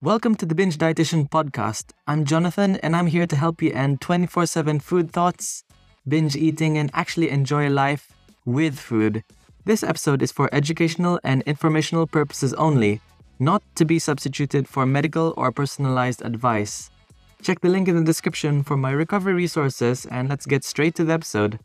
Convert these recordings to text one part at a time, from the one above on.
Welcome to the Binge Dietitian Podcast. I'm Jonathan, and I'm here to help you end 24 7 food thoughts, binge eating, and actually enjoy life with food. This episode is for educational and informational purposes only, not to be substituted for medical or personalized advice. Check the link in the description for my recovery resources, and let's get straight to the episode.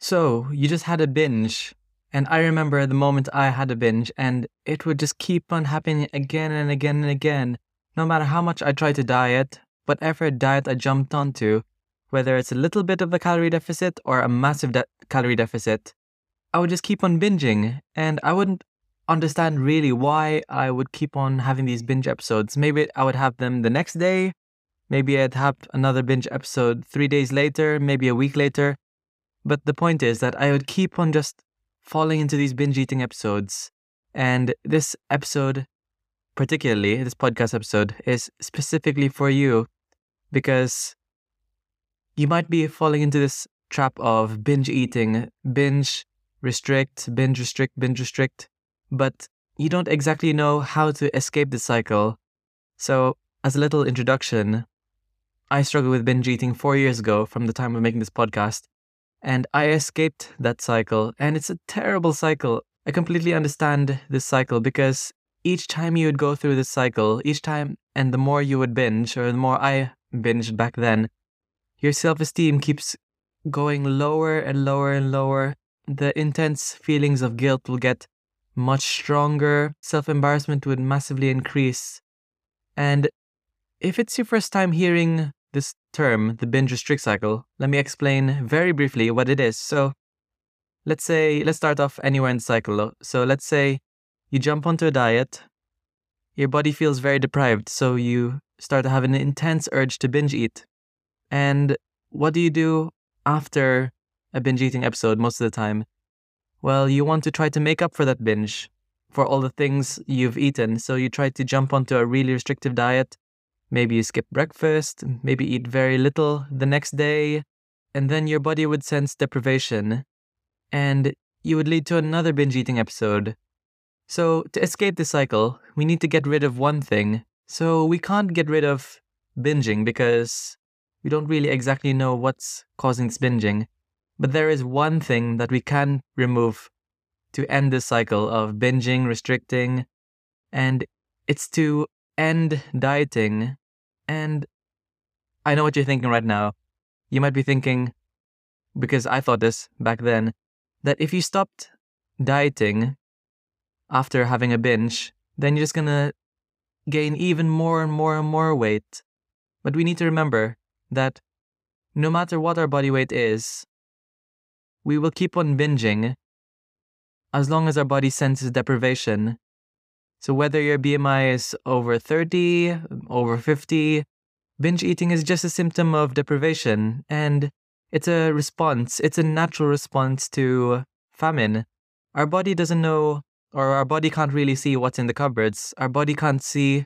So, you just had a binge. And I remember the moment I had a binge, and it would just keep on happening again and again and again. No matter how much I tried to diet, whatever diet I jumped onto, whether it's a little bit of a calorie deficit or a massive de- calorie deficit, I would just keep on binging. And I wouldn't understand really why I would keep on having these binge episodes. Maybe I would have them the next day. Maybe I'd have another binge episode three days later, maybe a week later. But the point is that I would keep on just falling into these binge eating episodes. And this episode, particularly, this podcast episode, is specifically for you because you might be falling into this trap of binge eating, binge restrict, binge restrict, binge restrict, but you don't exactly know how to escape the cycle. So, as a little introduction, I struggled with binge eating four years ago from the time of making this podcast. And I escaped that cycle. And it's a terrible cycle. I completely understand this cycle because each time you would go through this cycle, each time, and the more you would binge, or the more I binged back then, your self esteem keeps going lower and lower and lower. The intense feelings of guilt will get much stronger. Self embarrassment would massively increase. And if it's your first time hearing this term, the binge restrict cycle, let me explain very briefly what it is. So, let's say, let's start off anywhere in the cycle. So, let's say you jump onto a diet, your body feels very deprived, so you start to have an intense urge to binge eat. And what do you do after a binge eating episode most of the time? Well, you want to try to make up for that binge, for all the things you've eaten. So, you try to jump onto a really restrictive diet Maybe you skip breakfast, maybe eat very little the next day, and then your body would sense deprivation, and you would lead to another binge eating episode. So, to escape the cycle, we need to get rid of one thing. So, we can't get rid of binging because we don't really exactly know what's causing this binging. But there is one thing that we can remove to end this cycle of binging, restricting, and it's to end dieting and I know what you're thinking right now. You might be thinking, because I thought this back then, that if you stopped dieting after having a binge, then you're just gonna gain even more and more and more weight. But we need to remember that no matter what our body weight is, we will keep on binging as long as our body senses deprivation so whether your BMI is over 30, over 50, binge eating is just a symptom of deprivation and it's a response, it's a natural response to famine. Our body doesn't know or our body can't really see what's in the cupboards. Our body can't see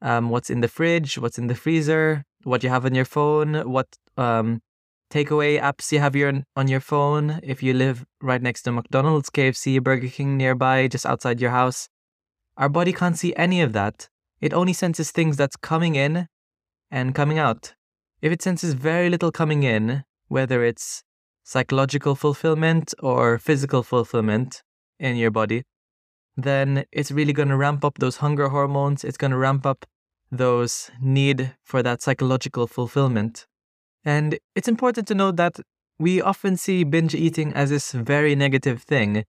um, what's in the fridge, what's in the freezer, what you have on your phone, what um, takeaway apps you have your, on your phone. If you live right next to McDonald's, KFC, Burger King nearby, just outside your house, our body can't see any of that. It only senses things that's coming in and coming out. If it senses very little coming in, whether it's psychological fulfillment or physical fulfillment in your body, then it's really going to ramp up those hunger hormones. It's going to ramp up those need for that psychological fulfillment. And it's important to note that we often see binge eating as this very negative thing,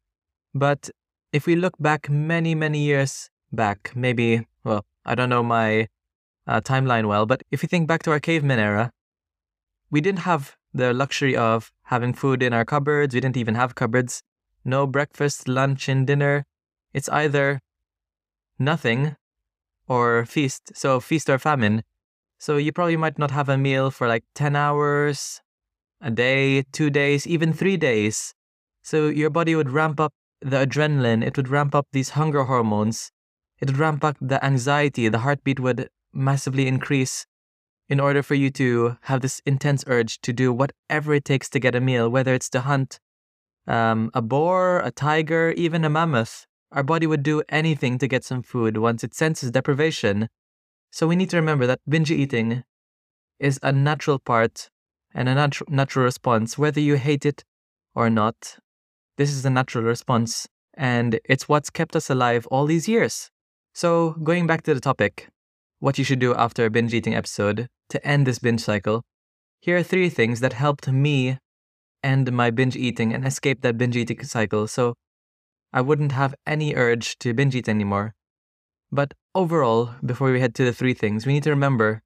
but if we look back many, many years back, maybe, well, I don't know my uh, timeline well, but if you think back to our caveman era, we didn't have the luxury of having food in our cupboards. We didn't even have cupboards. No breakfast, lunch, and dinner. It's either nothing or feast. So, feast or famine. So, you probably might not have a meal for like 10 hours, a day, two days, even three days. So, your body would ramp up the adrenaline, it would ramp up these hunger hormones. It would ramp up the anxiety, the heartbeat would massively increase in order for you to have this intense urge to do whatever it takes to get a meal, whether it's to hunt um, a boar, a tiger, even a mammoth. our body would do anything to get some food once it senses deprivation. So we need to remember that binge eating is a natural part and a natu- natural response, whether you hate it or not. This is a natural response, and it's what's kept us alive all these years. So, going back to the topic, what you should do after a binge eating episode to end this binge cycle, here are three things that helped me end my binge eating and escape that binge eating cycle so I wouldn't have any urge to binge eat anymore. But overall, before we head to the three things, we need to remember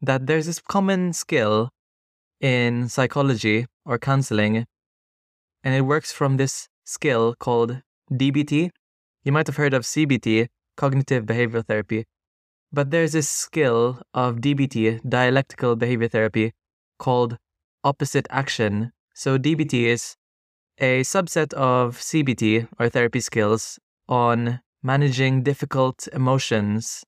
that there's this common skill in psychology or counseling, and it works from this skill called DBT. You might have heard of CBT, cognitive behavioral therapy, but there's this skill of DBT, dialectical behavior therapy, called opposite action. So DBT is a subset of CBT or therapy skills on managing difficult emotions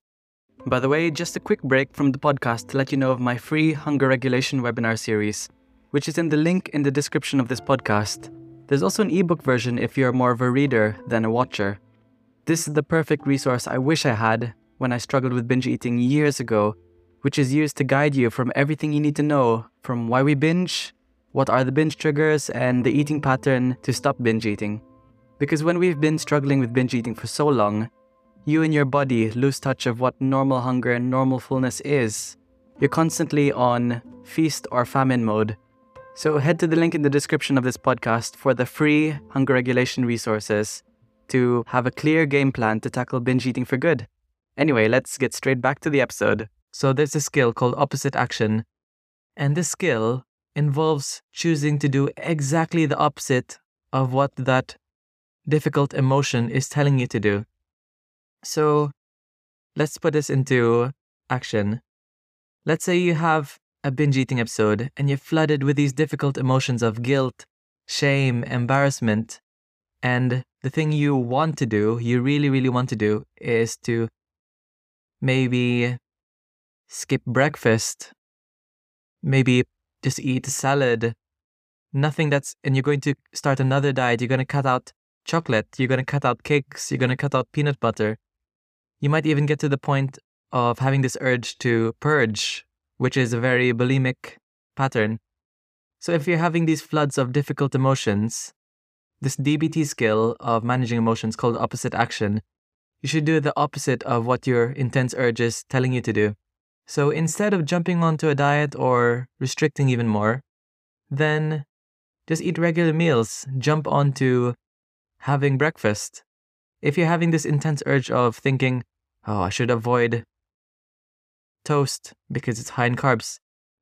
by the way, just a quick break from the podcast to let you know of my free hunger regulation webinar series, which is in the link in the description of this podcast. There's also an ebook version if you're more of a reader than a watcher. This is the perfect resource I wish I had when I struggled with binge eating years ago, which is used to guide you from everything you need to know from why we binge, what are the binge triggers, and the eating pattern to stop binge eating. Because when we've been struggling with binge eating for so long, you and your body lose touch of what normal hunger and normal fullness is. You're constantly on feast or famine mode. So head to the link in the description of this podcast for the free hunger regulation resources to have a clear game plan to tackle binge eating for good. Anyway, let's get straight back to the episode. So there's a skill called opposite action, and this skill involves choosing to do exactly the opposite of what that difficult emotion is telling you to do. So let's put this into action. Let's say you have a binge eating episode and you're flooded with these difficult emotions of guilt, shame, embarrassment. And the thing you want to do, you really, really want to do, is to maybe skip breakfast, maybe just eat a salad, nothing that's, and you're going to start another diet. You're going to cut out chocolate, you're going to cut out cakes, you're going to cut out peanut butter. You might even get to the point of having this urge to purge, which is a very bulimic pattern. So, if you're having these floods of difficult emotions, this DBT skill of managing emotions called opposite action, you should do the opposite of what your intense urge is telling you to do. So, instead of jumping onto a diet or restricting even more, then just eat regular meals, jump onto having breakfast. If you're having this intense urge of thinking, oh, I should avoid toast because it's high in carbs,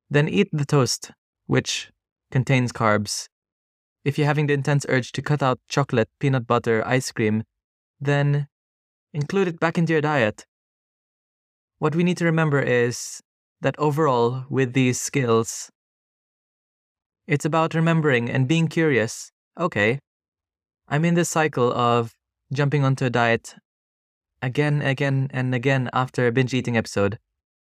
then eat the toast, which contains carbs. If you're having the intense urge to cut out chocolate, peanut butter, ice cream, then include it back into your diet. What we need to remember is that overall, with these skills, it's about remembering and being curious. Okay, I'm in this cycle of jumping onto a diet again, again, and again after a binge eating episode,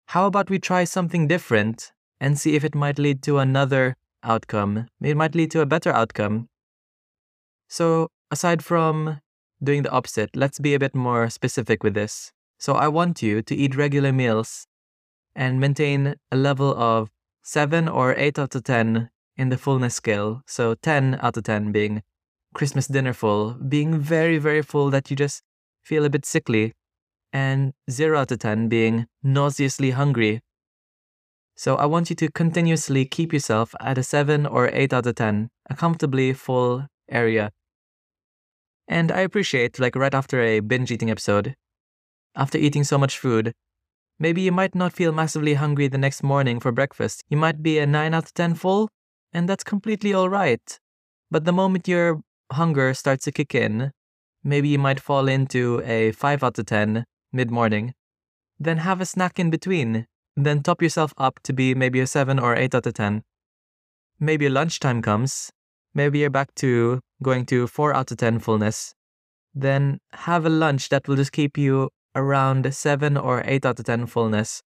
how about we try something different and see if it might lead to another outcome? It might lead to a better outcome. So, aside from doing the opposite, let's be a bit more specific with this. So, I want you to eat regular meals and maintain a level of 7 or 8 out of 10 in the fullness scale. So, 10 out of 10 being Christmas dinner full, being very, very full that you just feel a bit sickly, and 0 out of 10 being nauseously hungry. So I want you to continuously keep yourself at a 7 or 8 out of 10, a comfortably full area. And I appreciate, like right after a binge eating episode, after eating so much food, maybe you might not feel massively hungry the next morning for breakfast. You might be a 9 out of 10 full, and that's completely alright. But the moment your hunger starts to kick in, maybe you might fall into a 5 out of 10 mid morning. Then have a snack in between. Then top yourself up to be maybe a 7 or 8 out of 10. Maybe lunchtime comes. Maybe you're back to going to 4 out of 10 fullness. Then have a lunch that will just keep you around 7 or 8 out of 10 fullness.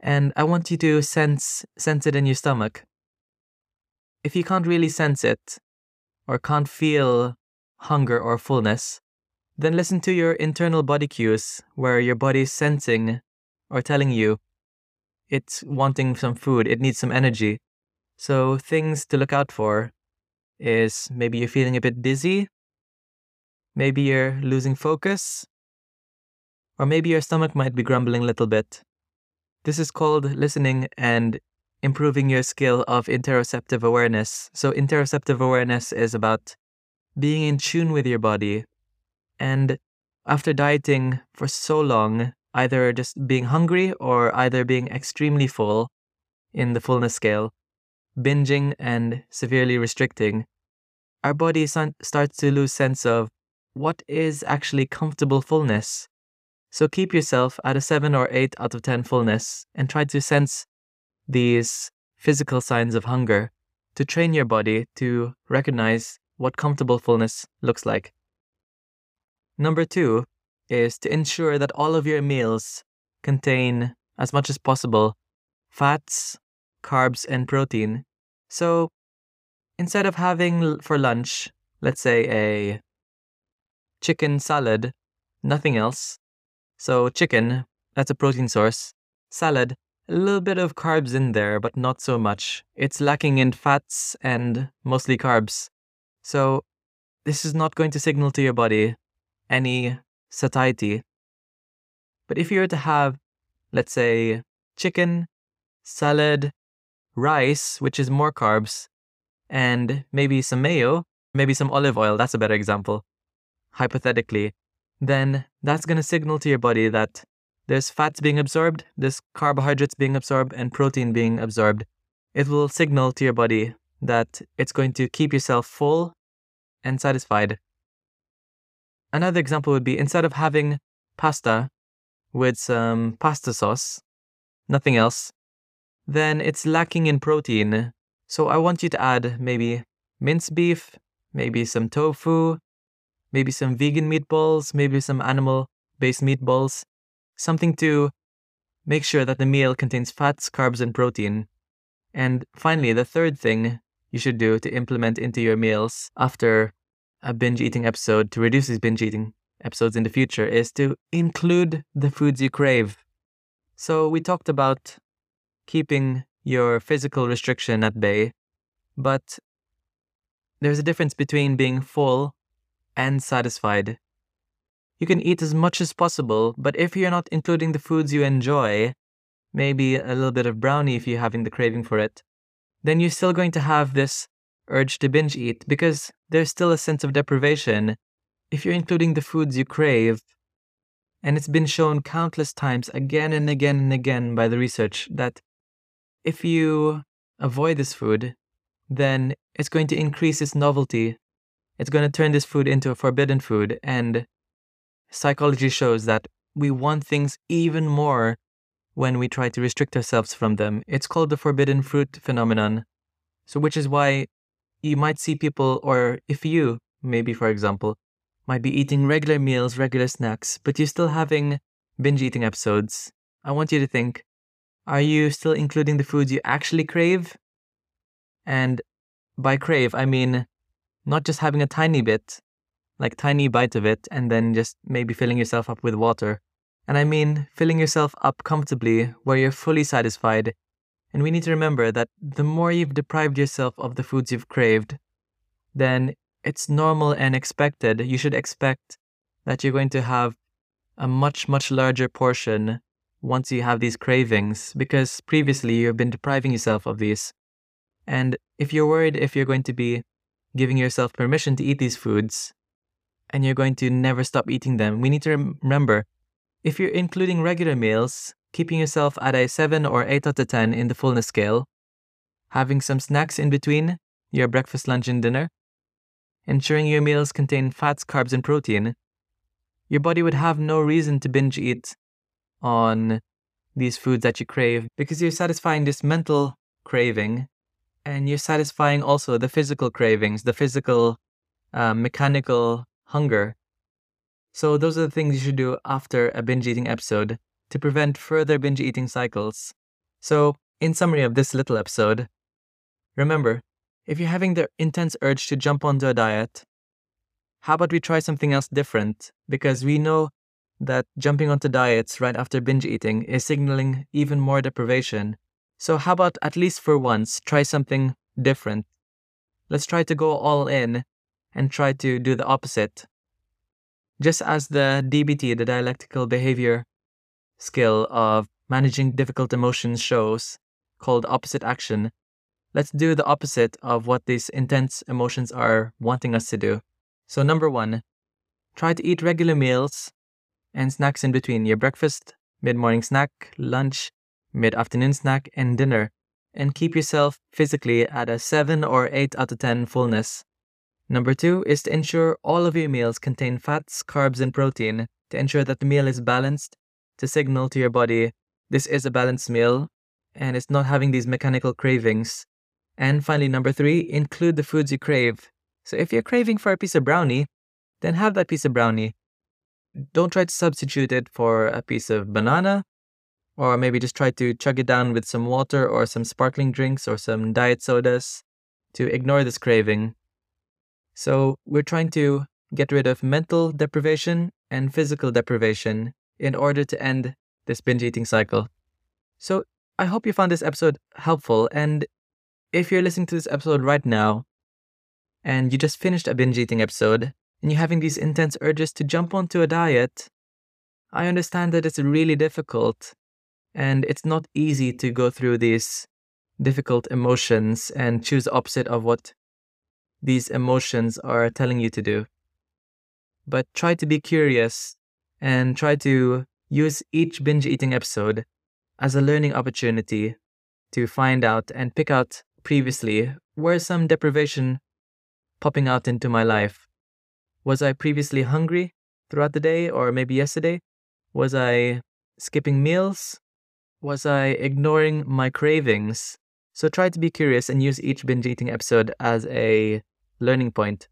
And I want you to sense sense it in your stomach. If you can't really sense it or can't feel hunger or fullness, then listen to your internal body cues where your body is sensing or telling you it's wanting some food, it needs some energy. So, things to look out for is maybe you're feeling a bit dizzy, maybe you're losing focus, or maybe your stomach might be grumbling a little bit. This is called listening and improving your skill of interoceptive awareness. So, interoceptive awareness is about being in tune with your body. And after dieting for so long, either just being hungry or either being extremely full in the fullness scale, binging and severely restricting, our body starts to lose sense of what is actually comfortable fullness. So keep yourself at a 7 or 8 out of 10 fullness and try to sense these physical signs of hunger to train your body to recognize what comfortable fullness looks like. Number two is to ensure that all of your meals contain, as much as possible, fats, carbs, and protein. So instead of having for lunch, let's say a chicken salad, nothing else. So, chicken, that's a protein source. Salad, a little bit of carbs in there, but not so much. It's lacking in fats and mostly carbs. So, this is not going to signal to your body any satiety. But if you were to have, let's say, chicken, salad, rice, which is more carbs, and maybe some mayo, maybe some olive oil, that's a better example, hypothetically, then that's going to signal to your body that there's fats being absorbed, there's carbohydrates being absorbed, and protein being absorbed. It will signal to your body that it's going to keep yourself full and satisfied. Another example would be instead of having pasta with some pasta sauce, nothing else, then it's lacking in protein. So I want you to add maybe minced beef, maybe some tofu, maybe some vegan meatballs, maybe some animal based meatballs, something to make sure that the meal contains fats, carbs, and protein. And finally, the third thing you should do to implement into your meals after a binge eating episode to reduce these binge eating episodes in the future is to include the foods you crave. So, we talked about keeping your physical restriction at bay, but there's a difference between being full and satisfied. You can eat as much as possible, but if you're not including the foods you enjoy, maybe a little bit of brownie if you're having the craving for it, then you're still going to have this urge to binge eat because there's still a sense of deprivation if you're including the foods you crave. And it's been shown countless times again and again and again by the research that if you avoid this food, then it's going to increase its novelty it's going to turn this food into a forbidden food. And psychology shows that we want things even more when we try to restrict ourselves from them. It's called the forbidden fruit phenomenon. So, which is why you might see people, or if you, maybe for example, might be eating regular meals, regular snacks, but you're still having binge eating episodes. I want you to think are you still including the foods you actually crave? And by crave, I mean not just having a tiny bit, like tiny bite of it, and then just maybe filling yourself up with water. And I mean filling yourself up comfortably where you're fully satisfied. And we need to remember that the more you've deprived yourself of the foods you've craved, then it's normal and expected. You should expect that you're going to have a much, much larger portion once you have these cravings because previously you've been depriving yourself of these. And if you're worried if you're going to be giving yourself permission to eat these foods, and you're going to never stop eating them. We need to rem- remember if you're including regular meals, keeping yourself at a 7 or 8 out of 10 in the fullness scale, having some snacks in between your breakfast, lunch, and dinner, ensuring your meals contain fats, carbs, and protein, your body would have no reason to binge eat on these foods that you crave because you're satisfying this mental craving and you're satisfying also the physical cravings, the physical, uh, mechanical hunger. So, those are the things you should do after a binge eating episode to prevent further binge eating cycles. So, in summary of this little episode, remember if you're having the intense urge to jump onto a diet, how about we try something else different? Because we know that jumping onto diets right after binge eating is signaling even more deprivation. So, how about at least for once, try something different? Let's try to go all in and try to do the opposite. Just as the DBT, the dialectical behavior skill of managing difficult emotions shows, called opposite action, let's do the opposite of what these intense emotions are wanting us to do. So, number one, try to eat regular meals and snacks in between your breakfast, mid morning snack, lunch, mid afternoon snack, and dinner, and keep yourself physically at a 7 or 8 out of 10 fullness. Number two is to ensure all of your meals contain fats, carbs, and protein to ensure that the meal is balanced, to signal to your body this is a balanced meal and it's not having these mechanical cravings. And finally, number three, include the foods you crave so if you're craving for a piece of brownie, then have that piece of brownie. Don't try to substitute it for a piece of banana, or maybe just try to chug it down with some water or some sparkling drinks or some diet sodas to ignore this craving. So we're trying to get rid of mental deprivation and physical deprivation in order to end this binge eating cycle. So I hope you found this episode helpful. And if you're listening to this episode right now, and you just finished a binge eating episode and you're having these intense urges to jump onto a diet, I understand that it's really difficult and it's not easy to go through these difficult emotions and choose opposite of what these emotions are telling you to do. But try to be curious and try to use each binge eating episode as a learning opportunity to find out and pick out previously where some deprivation popping out into my life. Was I previously hungry throughout the day or maybe yesterday? Was I skipping meals? Was I ignoring my cravings? So try to be curious and use each binge eating episode as a learning point.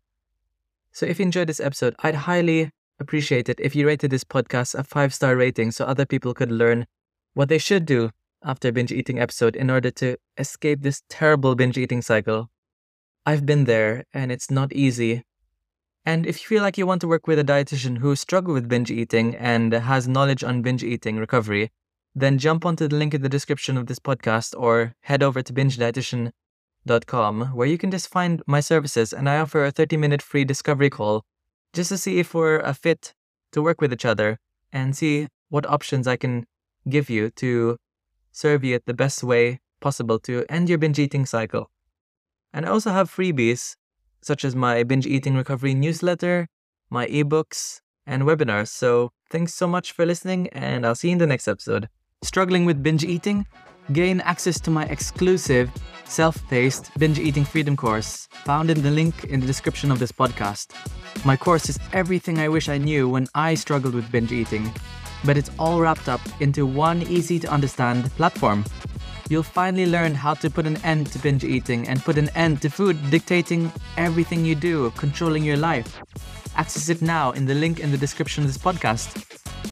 So if you enjoyed this episode, I'd highly appreciate it if you rated this podcast a five star rating so other people could learn what they should do after binge eating episode in order to escape this terrible binge eating cycle. I've been there and it's not easy. And if you feel like you want to work with a dietitian who struggles with binge eating and has knowledge on binge eating recovery, then jump onto the link in the description of this podcast or head over to bingedietitian.com where you can just find my services and I offer a 30 minute free discovery call just to see if we're a fit to work with each other and see what options I can give you to serve you the best way possible to end your binge eating cycle. And I also have freebies, such as my binge eating recovery newsletter, my ebooks, and webinars. So thanks so much for listening, and I'll see you in the next episode. Struggling with binge eating? Gain access to my exclusive self paced binge eating freedom course found in the link in the description of this podcast. My course is everything I wish I knew when I struggled with binge eating, but it's all wrapped up into one easy to understand platform you'll finally learn how to put an end to binge eating and put an end to food dictating everything you do, controlling your life. Access it now in the link in the description of this podcast.